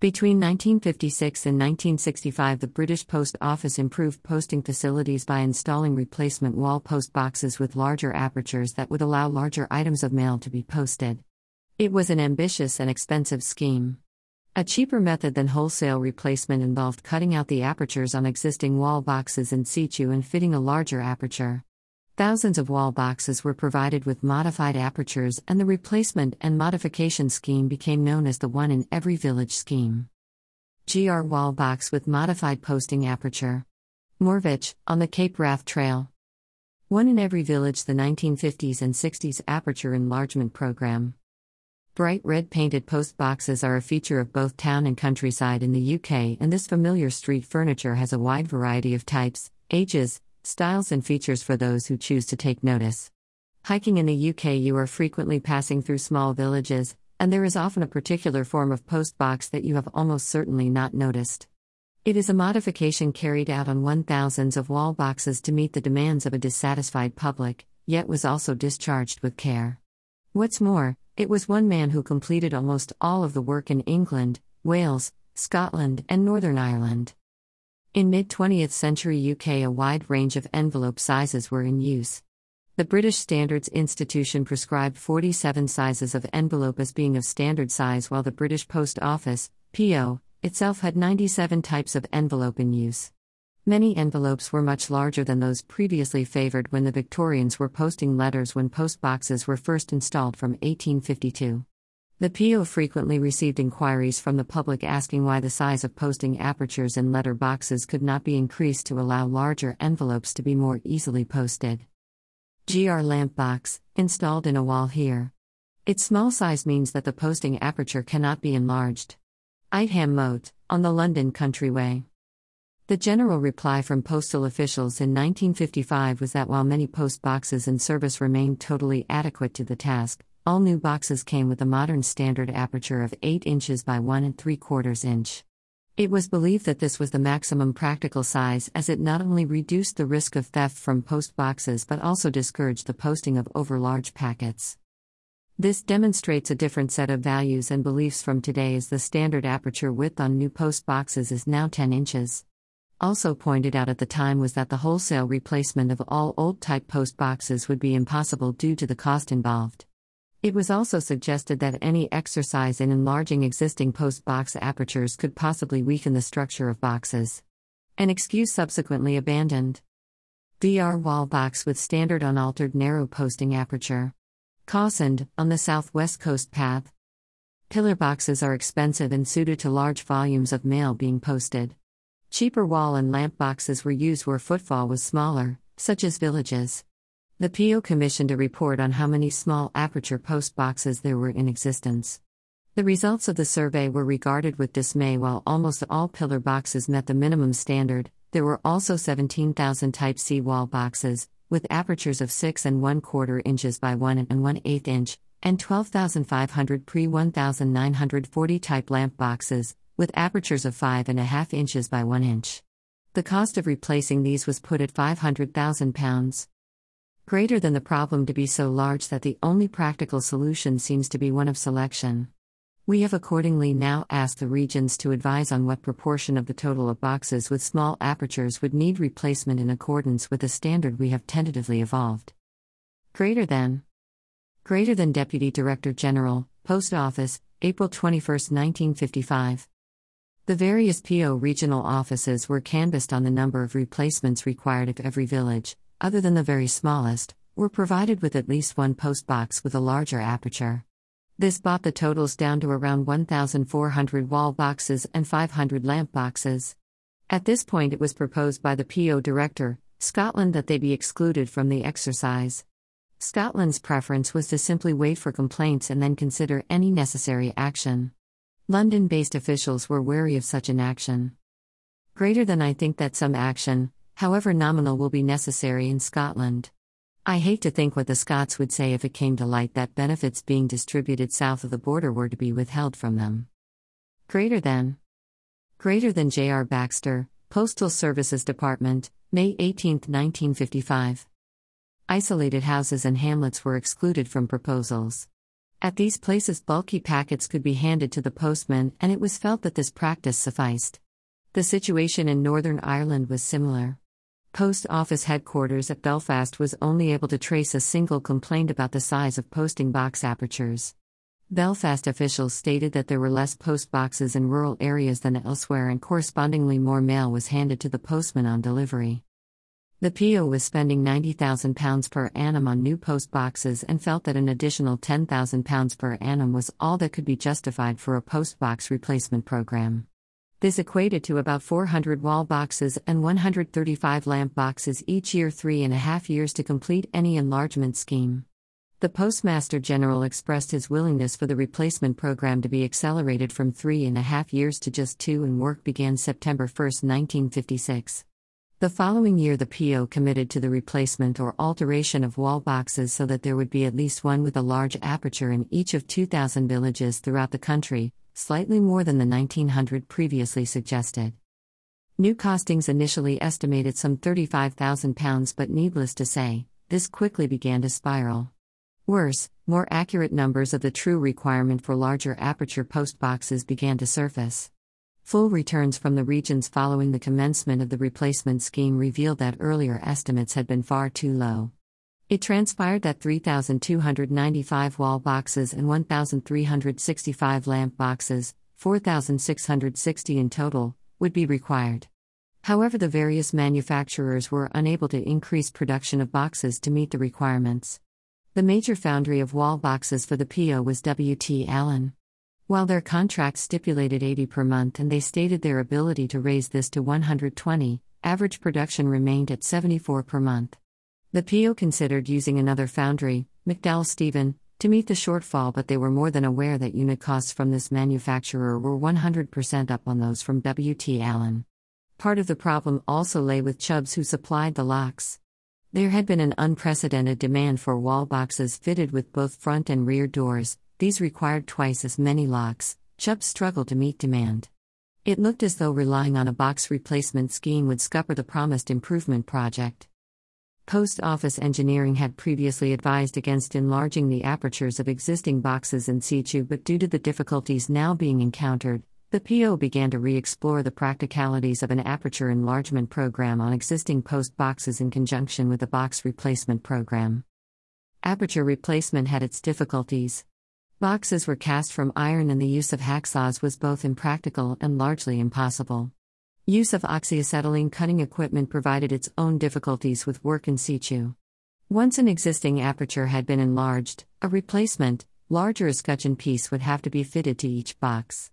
Between 1956 and 1965, the British Post Office improved posting facilities by installing replacement wall post boxes with larger apertures that would allow larger items of mail to be posted. It was an ambitious and expensive scheme. A cheaper method than wholesale replacement involved cutting out the apertures on existing wall boxes in situ and fitting a larger aperture. Thousands of wall boxes were provided with modified apertures, and the replacement and modification scheme became known as the one in every village scheme. GR wall box with modified posting aperture. Morvich, on the Cape Wrath Trail. One in every village, the 1950s and 60s aperture enlargement program. Bright red painted post boxes are a feature of both town and countryside in the UK, and this familiar street furniture has a wide variety of types, ages, styles, and features for those who choose to take notice. Hiking in the UK, you are frequently passing through small villages, and there is often a particular form of post box that you have almost certainly not noticed. It is a modification carried out on one thousands of wall boxes to meet the demands of a dissatisfied public, yet was also discharged with care. What's more, it was one man who completed almost all of the work in England, Wales, Scotland, and Northern Ireland. In mid 20th century UK, a wide range of envelope sizes were in use. The British Standards Institution prescribed 47 sizes of envelope as being of standard size, while the British Post Office, PO, itself had 97 types of envelope in use. Many envelopes were much larger than those previously favoured when the Victorians were posting letters when post boxes were first installed from 1852. The PO frequently received inquiries from the public asking why the size of posting apertures in letter boxes could not be increased to allow larger envelopes to be more easily posted. GR lamp box, installed in a wall here. Its small size means that the posting aperture cannot be enlarged. Ightham Mote, on the London Countryway. The general reply from postal officials in 1955 was that while many post boxes in service remained totally adequate to the task, all new boxes came with a modern standard aperture of 8 inches by 1 and 3 quarters inch. It was believed that this was the maximum practical size as it not only reduced the risk of theft from post boxes but also discouraged the posting of overlarge packets. This demonstrates a different set of values and beliefs from today as the standard aperture width on new post boxes is now 10 inches. Also pointed out at the time was that the wholesale replacement of all old type post boxes would be impossible due to the cost involved. It was also suggested that any exercise in enlarging existing post box apertures could possibly weaken the structure of boxes. An excuse subsequently abandoned. DR wall box with standard unaltered narrow posting aperture. Cawsand, on the southwest coast path. Pillar boxes are expensive and suited to large volumes of mail being posted. Cheaper wall and lamp boxes were used where footfall was smaller, such as villages. The PO commissioned a report on how many small aperture post boxes there were in existence. The results of the survey were regarded with dismay while almost all pillar boxes met the minimum standard. There were also 17,000 Type C wall boxes, with apertures of 6 and 1 quarter inches by 1 and 1 8 inch, and 12,500 pre 1,940 type lamp boxes, with apertures of 5.5 inches by 1 inch. The cost of replacing these was put at £500,000 greater than the problem to be so large that the only practical solution seems to be one of selection. We have accordingly now asked the regions to advise on what proportion of the total of boxes with small apertures would need replacement in accordance with the standard we have tentatively evolved. Greater than Greater than Deputy Director General, Post Office, April 21, 1955. The various PO regional offices were canvassed on the number of replacements required of every village, other than the very smallest, were provided with at least one post box with a larger aperture. This brought the totals down to around 1,400 wall boxes and 500 lamp boxes. At this point, it was proposed by the PO director, Scotland, that they be excluded from the exercise. Scotland's preference was to simply wait for complaints and then consider any necessary action. London based officials were wary of such an action. Greater than I think that some action, however nominal, will be necessary in Scotland. I hate to think what the Scots would say if it came to light that benefits being distributed south of the border were to be withheld from them. Greater than. Greater than J.R. Baxter, Postal Services Department, May 18, 1955. Isolated houses and hamlets were excluded from proposals. At these places, bulky packets could be handed to the postman, and it was felt that this practice sufficed. The situation in Northern Ireland was similar. Post Office headquarters at Belfast was only able to trace a single complaint about the size of posting box apertures. Belfast officials stated that there were less post boxes in rural areas than elsewhere, and correspondingly more mail was handed to the postman on delivery. The PO was spending £90,000 per annum on new post boxes and felt that an additional £10,000 per annum was all that could be justified for a post box replacement program. This equated to about 400 wall boxes and 135 lamp boxes each year, three and a half years to complete any enlargement scheme. The Postmaster General expressed his willingness for the replacement program to be accelerated from three and a half years to just two, and work began September 1, 1956. The following year, the PO committed to the replacement or alteration of wall boxes so that there would be at least one with a large aperture in each of 2,000 villages throughout the country, slightly more than the 1900 previously suggested. New costings initially estimated some £35,000, but needless to say, this quickly began to spiral. Worse, more accurate numbers of the true requirement for larger aperture post boxes began to surface. Full returns from the regions following the commencement of the replacement scheme revealed that earlier estimates had been far too low. It transpired that 3,295 wall boxes and 1,365 lamp boxes, 4,660 in total, would be required. However, the various manufacturers were unable to increase production of boxes to meet the requirements. The major foundry of wall boxes for the PO was W.T. Allen. While their contract stipulated 80 per month and they stated their ability to raise this to 120, average production remained at 74 per month. The PO considered using another foundry, McDowall Steven, to meet the shortfall, but they were more than aware that unit costs from this manufacturer were 100% up on those from WT Allen. Part of the problem also lay with Chubbs, who supplied the locks. There had been an unprecedented demand for wall boxes fitted with both front and rear doors, these required twice as many locks. Chubb struggled to meet demand. It looked as though relying on a box replacement scheme would scupper the promised improvement project. Post Office Engineering had previously advised against enlarging the apertures of existing boxes in situ, but due to the difficulties now being encountered, the PO began to re explore the practicalities of an aperture enlargement program on existing post boxes in conjunction with a box replacement program. Aperture replacement had its difficulties. Boxes were cast from iron, and the use of hacksaws was both impractical and largely impossible. Use of oxyacetylene cutting equipment provided its own difficulties with work in situ. Once an existing aperture had been enlarged, a replacement, larger escutcheon piece would have to be fitted to each box.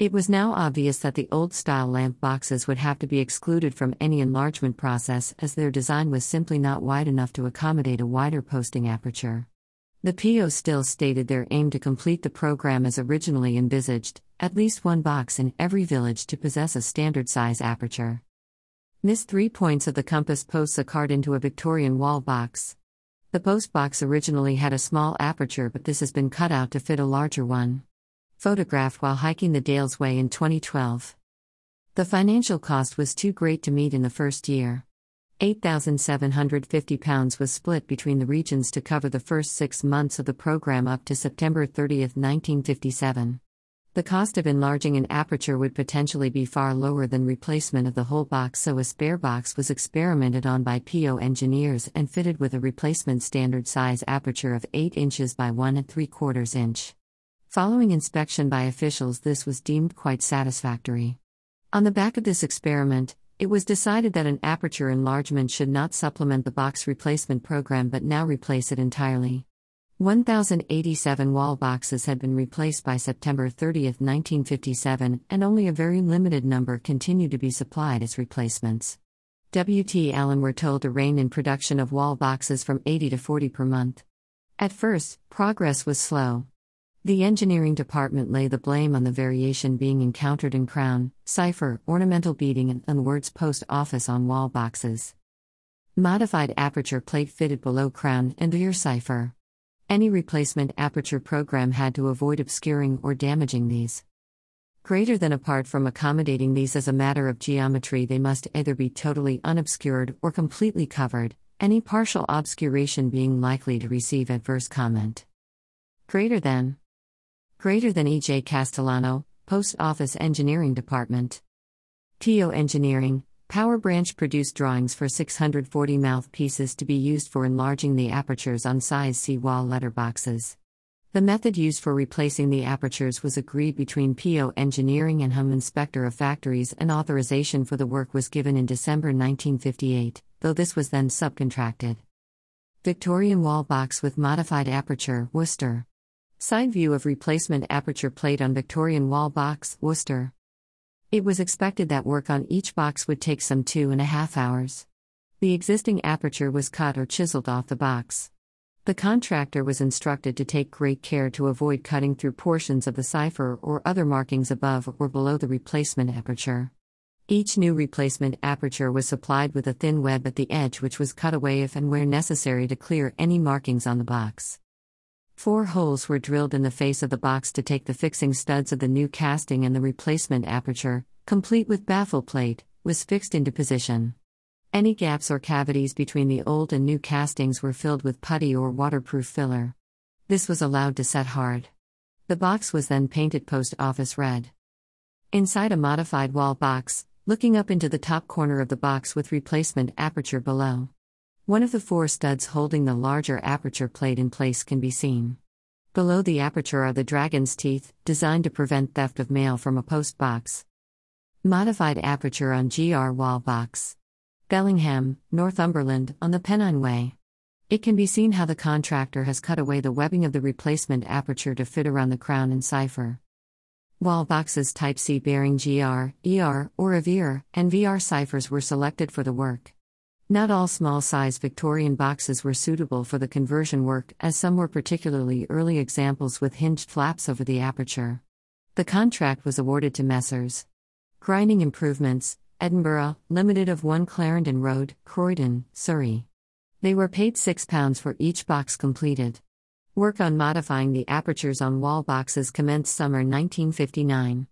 It was now obvious that the old style lamp boxes would have to be excluded from any enlargement process as their design was simply not wide enough to accommodate a wider posting aperture. The PO still stated their aim to complete the program as originally envisaged, at least one box in every village to possess a standard size aperture. Miss three points of the compass posts a card into a Victorian wall box. The post box originally had a small aperture, but this has been cut out to fit a larger one. Photographed while hiking the Dales Way in 2012. The financial cost was too great to meet in the first year. £8,750 was split between the regions to cover the first six months of the program up to September 30, 1957. The cost of enlarging an aperture would potentially be far lower than replacement of the whole box, so a spare box was experimented on by PO engineers and fitted with a replacement standard size aperture of 8 inches by 1 and 3 quarters inch. Following inspection by officials, this was deemed quite satisfactory. On the back of this experiment, it was decided that an aperture enlargement should not supplement the box replacement program but now replace it entirely. 1,087 wall boxes had been replaced by September 30, 1957, and only a very limited number continued to be supplied as replacements. W.T. Allen were told to rein in production of wall boxes from 80 to 40 per month. At first, progress was slow. The engineering department lay the blame on the variation being encountered in crown, cipher, ornamental beading, and words post office on wall boxes. Modified aperture plate fitted below crown and rear cipher. Any replacement aperture program had to avoid obscuring or damaging these. Greater than apart from accommodating these as a matter of geometry, they must either be totally unobscured or completely covered, any partial obscuration being likely to receive adverse comment. Greater than. Greater than EJ Castellano, Post Office Engineering Department. PO Engineering, Power Branch produced drawings for 640 mouthpieces to be used for enlarging the apertures on size C wall letterboxes. The method used for replacing the apertures was agreed between PO Engineering and HUM Inspector of Factories, and authorization for the work was given in December 1958, though this was then subcontracted. Victorian wall box with modified aperture, Worcester. Side view of replacement aperture plate on Victorian wall box, Worcester. It was expected that work on each box would take some two and a half hours. The existing aperture was cut or chiseled off the box. The contractor was instructed to take great care to avoid cutting through portions of the cipher or other markings above or below the replacement aperture. Each new replacement aperture was supplied with a thin web at the edge, which was cut away if and where necessary to clear any markings on the box. Four holes were drilled in the face of the box to take the fixing studs of the new casting, and the replacement aperture, complete with baffle plate, was fixed into position. Any gaps or cavities between the old and new castings were filled with putty or waterproof filler. This was allowed to set hard. The box was then painted post office red. Inside a modified wall box, looking up into the top corner of the box with replacement aperture below. One of the four studs holding the larger aperture plate in place can be seen. Below the aperture are the dragon's teeth, designed to prevent theft of mail from a post box. Modified aperture on GR wall box. Bellingham, Northumberland, on the Pennine Way. It can be seen how the contractor has cut away the webbing of the replacement aperture to fit around the crown and cipher. Wall boxes Type C bearing GR, ER, or AVIR, and VR ciphers were selected for the work. Not all small size Victorian boxes were suitable for the conversion work, as some were particularly early examples with hinged flaps over the aperture. The contract was awarded to Messrs. Grinding Improvements, Edinburgh, Limited of 1 Clarendon Road, Croydon, Surrey. They were paid £6 for each box completed. Work on modifying the apertures on wall boxes commenced summer 1959.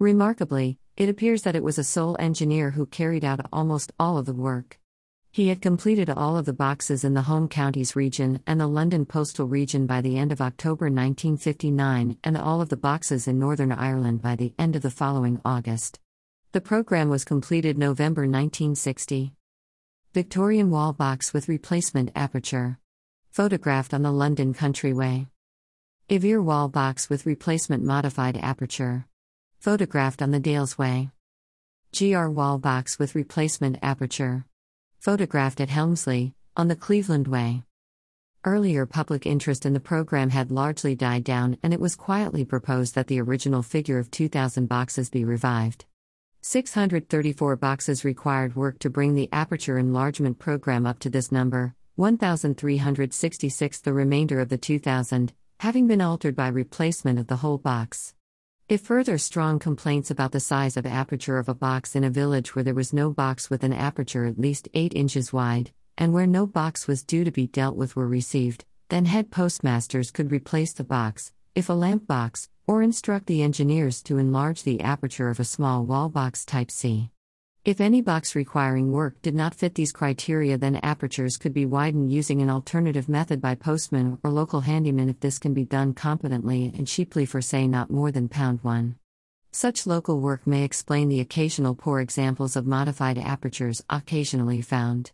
Remarkably, it appears that it was a sole engineer who carried out almost all of the work. He had completed all of the boxes in the Home Counties region and the London Postal region by the end of October 1959, and all of the boxes in Northern Ireland by the end of the following August. The program was completed November 1960. Victorian wall box with replacement aperture. Photographed on the London Countryway. Ivir wall box with replacement modified aperture. Photographed on the Dalesway. GR wall box with replacement aperture. Photographed at Helmsley, on the Cleveland Way. Earlier public interest in the program had largely died down, and it was quietly proposed that the original figure of 2,000 boxes be revived. 634 boxes required work to bring the aperture enlargement program up to this number, 1,366 the remainder of the 2,000, having been altered by replacement of the whole box. If further strong complaints about the size of aperture of a box in a village where there was no box with an aperture at least 8 inches wide, and where no box was due to be dealt with were received, then head postmasters could replace the box, if a lamp box, or instruct the engineers to enlarge the aperture of a small wall box type C. If any box requiring work did not fit these criteria, then apertures could be widened using an alternative method by postman or local handyman if this can be done competently and cheaply for, say, not more than pound one. Such local work may explain the occasional poor examples of modified apertures occasionally found.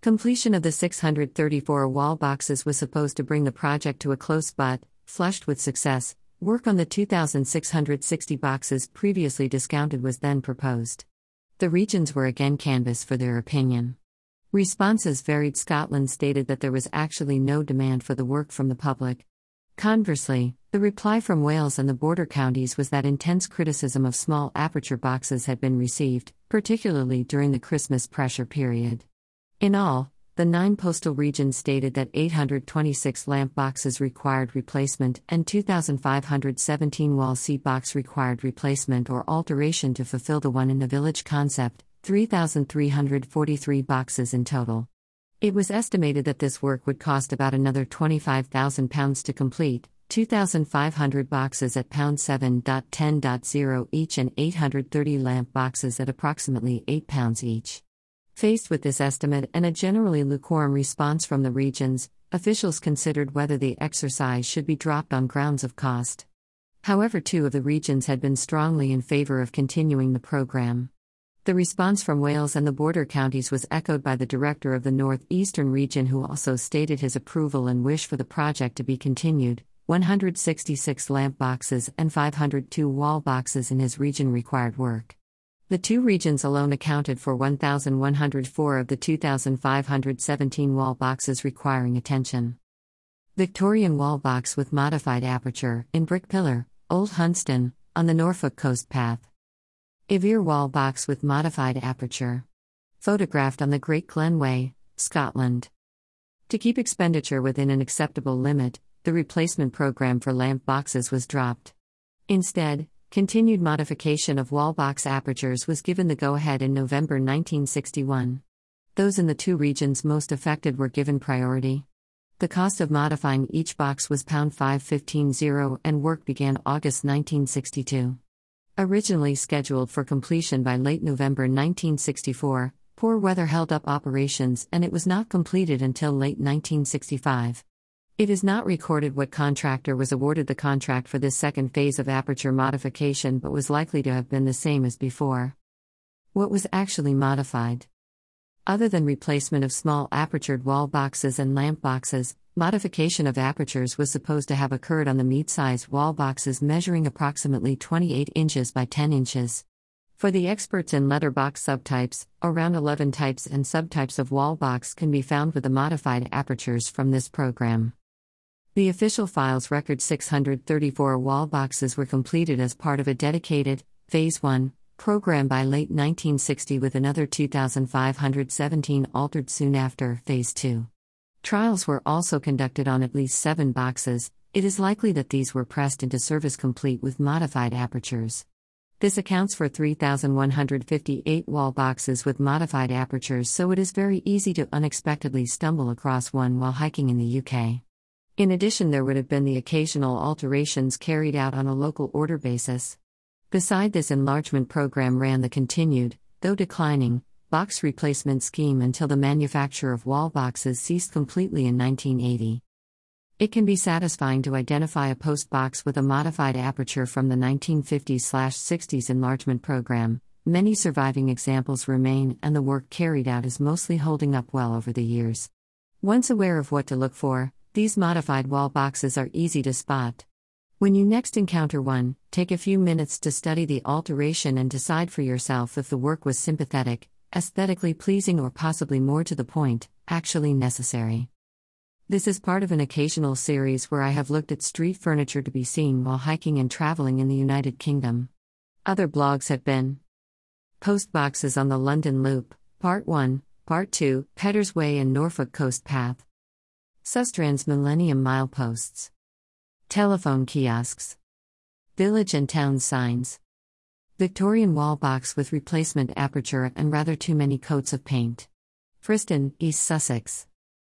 Completion of the 634 wall boxes was supposed to bring the project to a close but, flushed with success, Work on the 2,660 boxes previously discounted was then proposed. The regions were again canvassed for their opinion. Responses varied. Scotland stated that there was actually no demand for the work from the public. Conversely, the reply from Wales and the border counties was that intense criticism of small aperture boxes had been received, particularly during the Christmas pressure period. In all, the nine postal regions stated that 826 lamp boxes required replacement and 2,517 wall seat box required replacement or alteration to fulfill the one in the village concept, 3,343 boxes in total. It was estimated that this work would cost about another £25,000 to complete, 2,500 boxes at pound 7.10.0 each and 830 lamp boxes at approximately 8 pounds each. Faced with this estimate and a generally lukewarm response from the regions, officials considered whether the exercise should be dropped on grounds of cost. However, two of the regions had been strongly in favor of continuing the program. The response from Wales and the border counties was echoed by the director of the North Eastern region, who also stated his approval and wish for the project to be continued. 166 lamp boxes and 502 wall boxes in his region required work. The two regions alone accounted for 1,104 of the 2,517 wall boxes requiring attention. Victorian wall box with modified aperture, in brick pillar, Old Hunstanton, on the Norfolk Coast Path. Iveer wall box with modified aperture. Photographed on the Great Glen Way, Scotland. To keep expenditure within an acceptable limit, the replacement program for lamp boxes was dropped. Instead, continued modification of wall box apertures was given the go ahead in November 1961. Those in the two regions most affected were given priority. The cost of modifying each box was pound 5150 and work began August 1962. Originally scheduled for completion by late November 1964, poor weather held up operations and it was not completed until late 1965. It is not recorded what contractor was awarded the contract for this second phase of aperture modification but was likely to have been the same as before. What was actually modified? Other than replacement of small apertured wall boxes and lamp boxes, modification of apertures was supposed to have occurred on the meat-sized wall boxes measuring approximately 28 inches by 10 inches. For the experts in letterbox subtypes, around 11 types and subtypes of wall box can be found with the modified apertures from this program. The official files record 634 wall boxes were completed as part of a dedicated, Phase 1, program by late 1960 with another 2,517 altered soon after, Phase 2. Trials were also conducted on at least seven boxes, it is likely that these were pressed into service complete with modified apertures. This accounts for 3,158 wall boxes with modified apertures, so it is very easy to unexpectedly stumble across one while hiking in the UK. In addition, there would have been the occasional alterations carried out on a local order basis. Beside this enlargement program ran the continued, though declining, box replacement scheme until the manufacture of wall boxes ceased completely in 1980. It can be satisfying to identify a post box with a modified aperture from the 1950s 60s enlargement program. Many surviving examples remain, and the work carried out is mostly holding up well over the years. Once aware of what to look for, these modified wall boxes are easy to spot. When you next encounter one, take a few minutes to study the alteration and decide for yourself if the work was sympathetic, aesthetically pleasing, or possibly more to the point, actually necessary. This is part of an occasional series where I have looked at street furniture to be seen while hiking and traveling in the United Kingdom. Other blogs have been Post Boxes on the London Loop, Part 1, Part 2, Peddars Way and Norfolk Coast Path. Sustrans Millennium Mileposts. Telephone kiosks. Village and town signs. Victorian wall box with replacement aperture and rather too many coats of paint. Friston, East Sussex.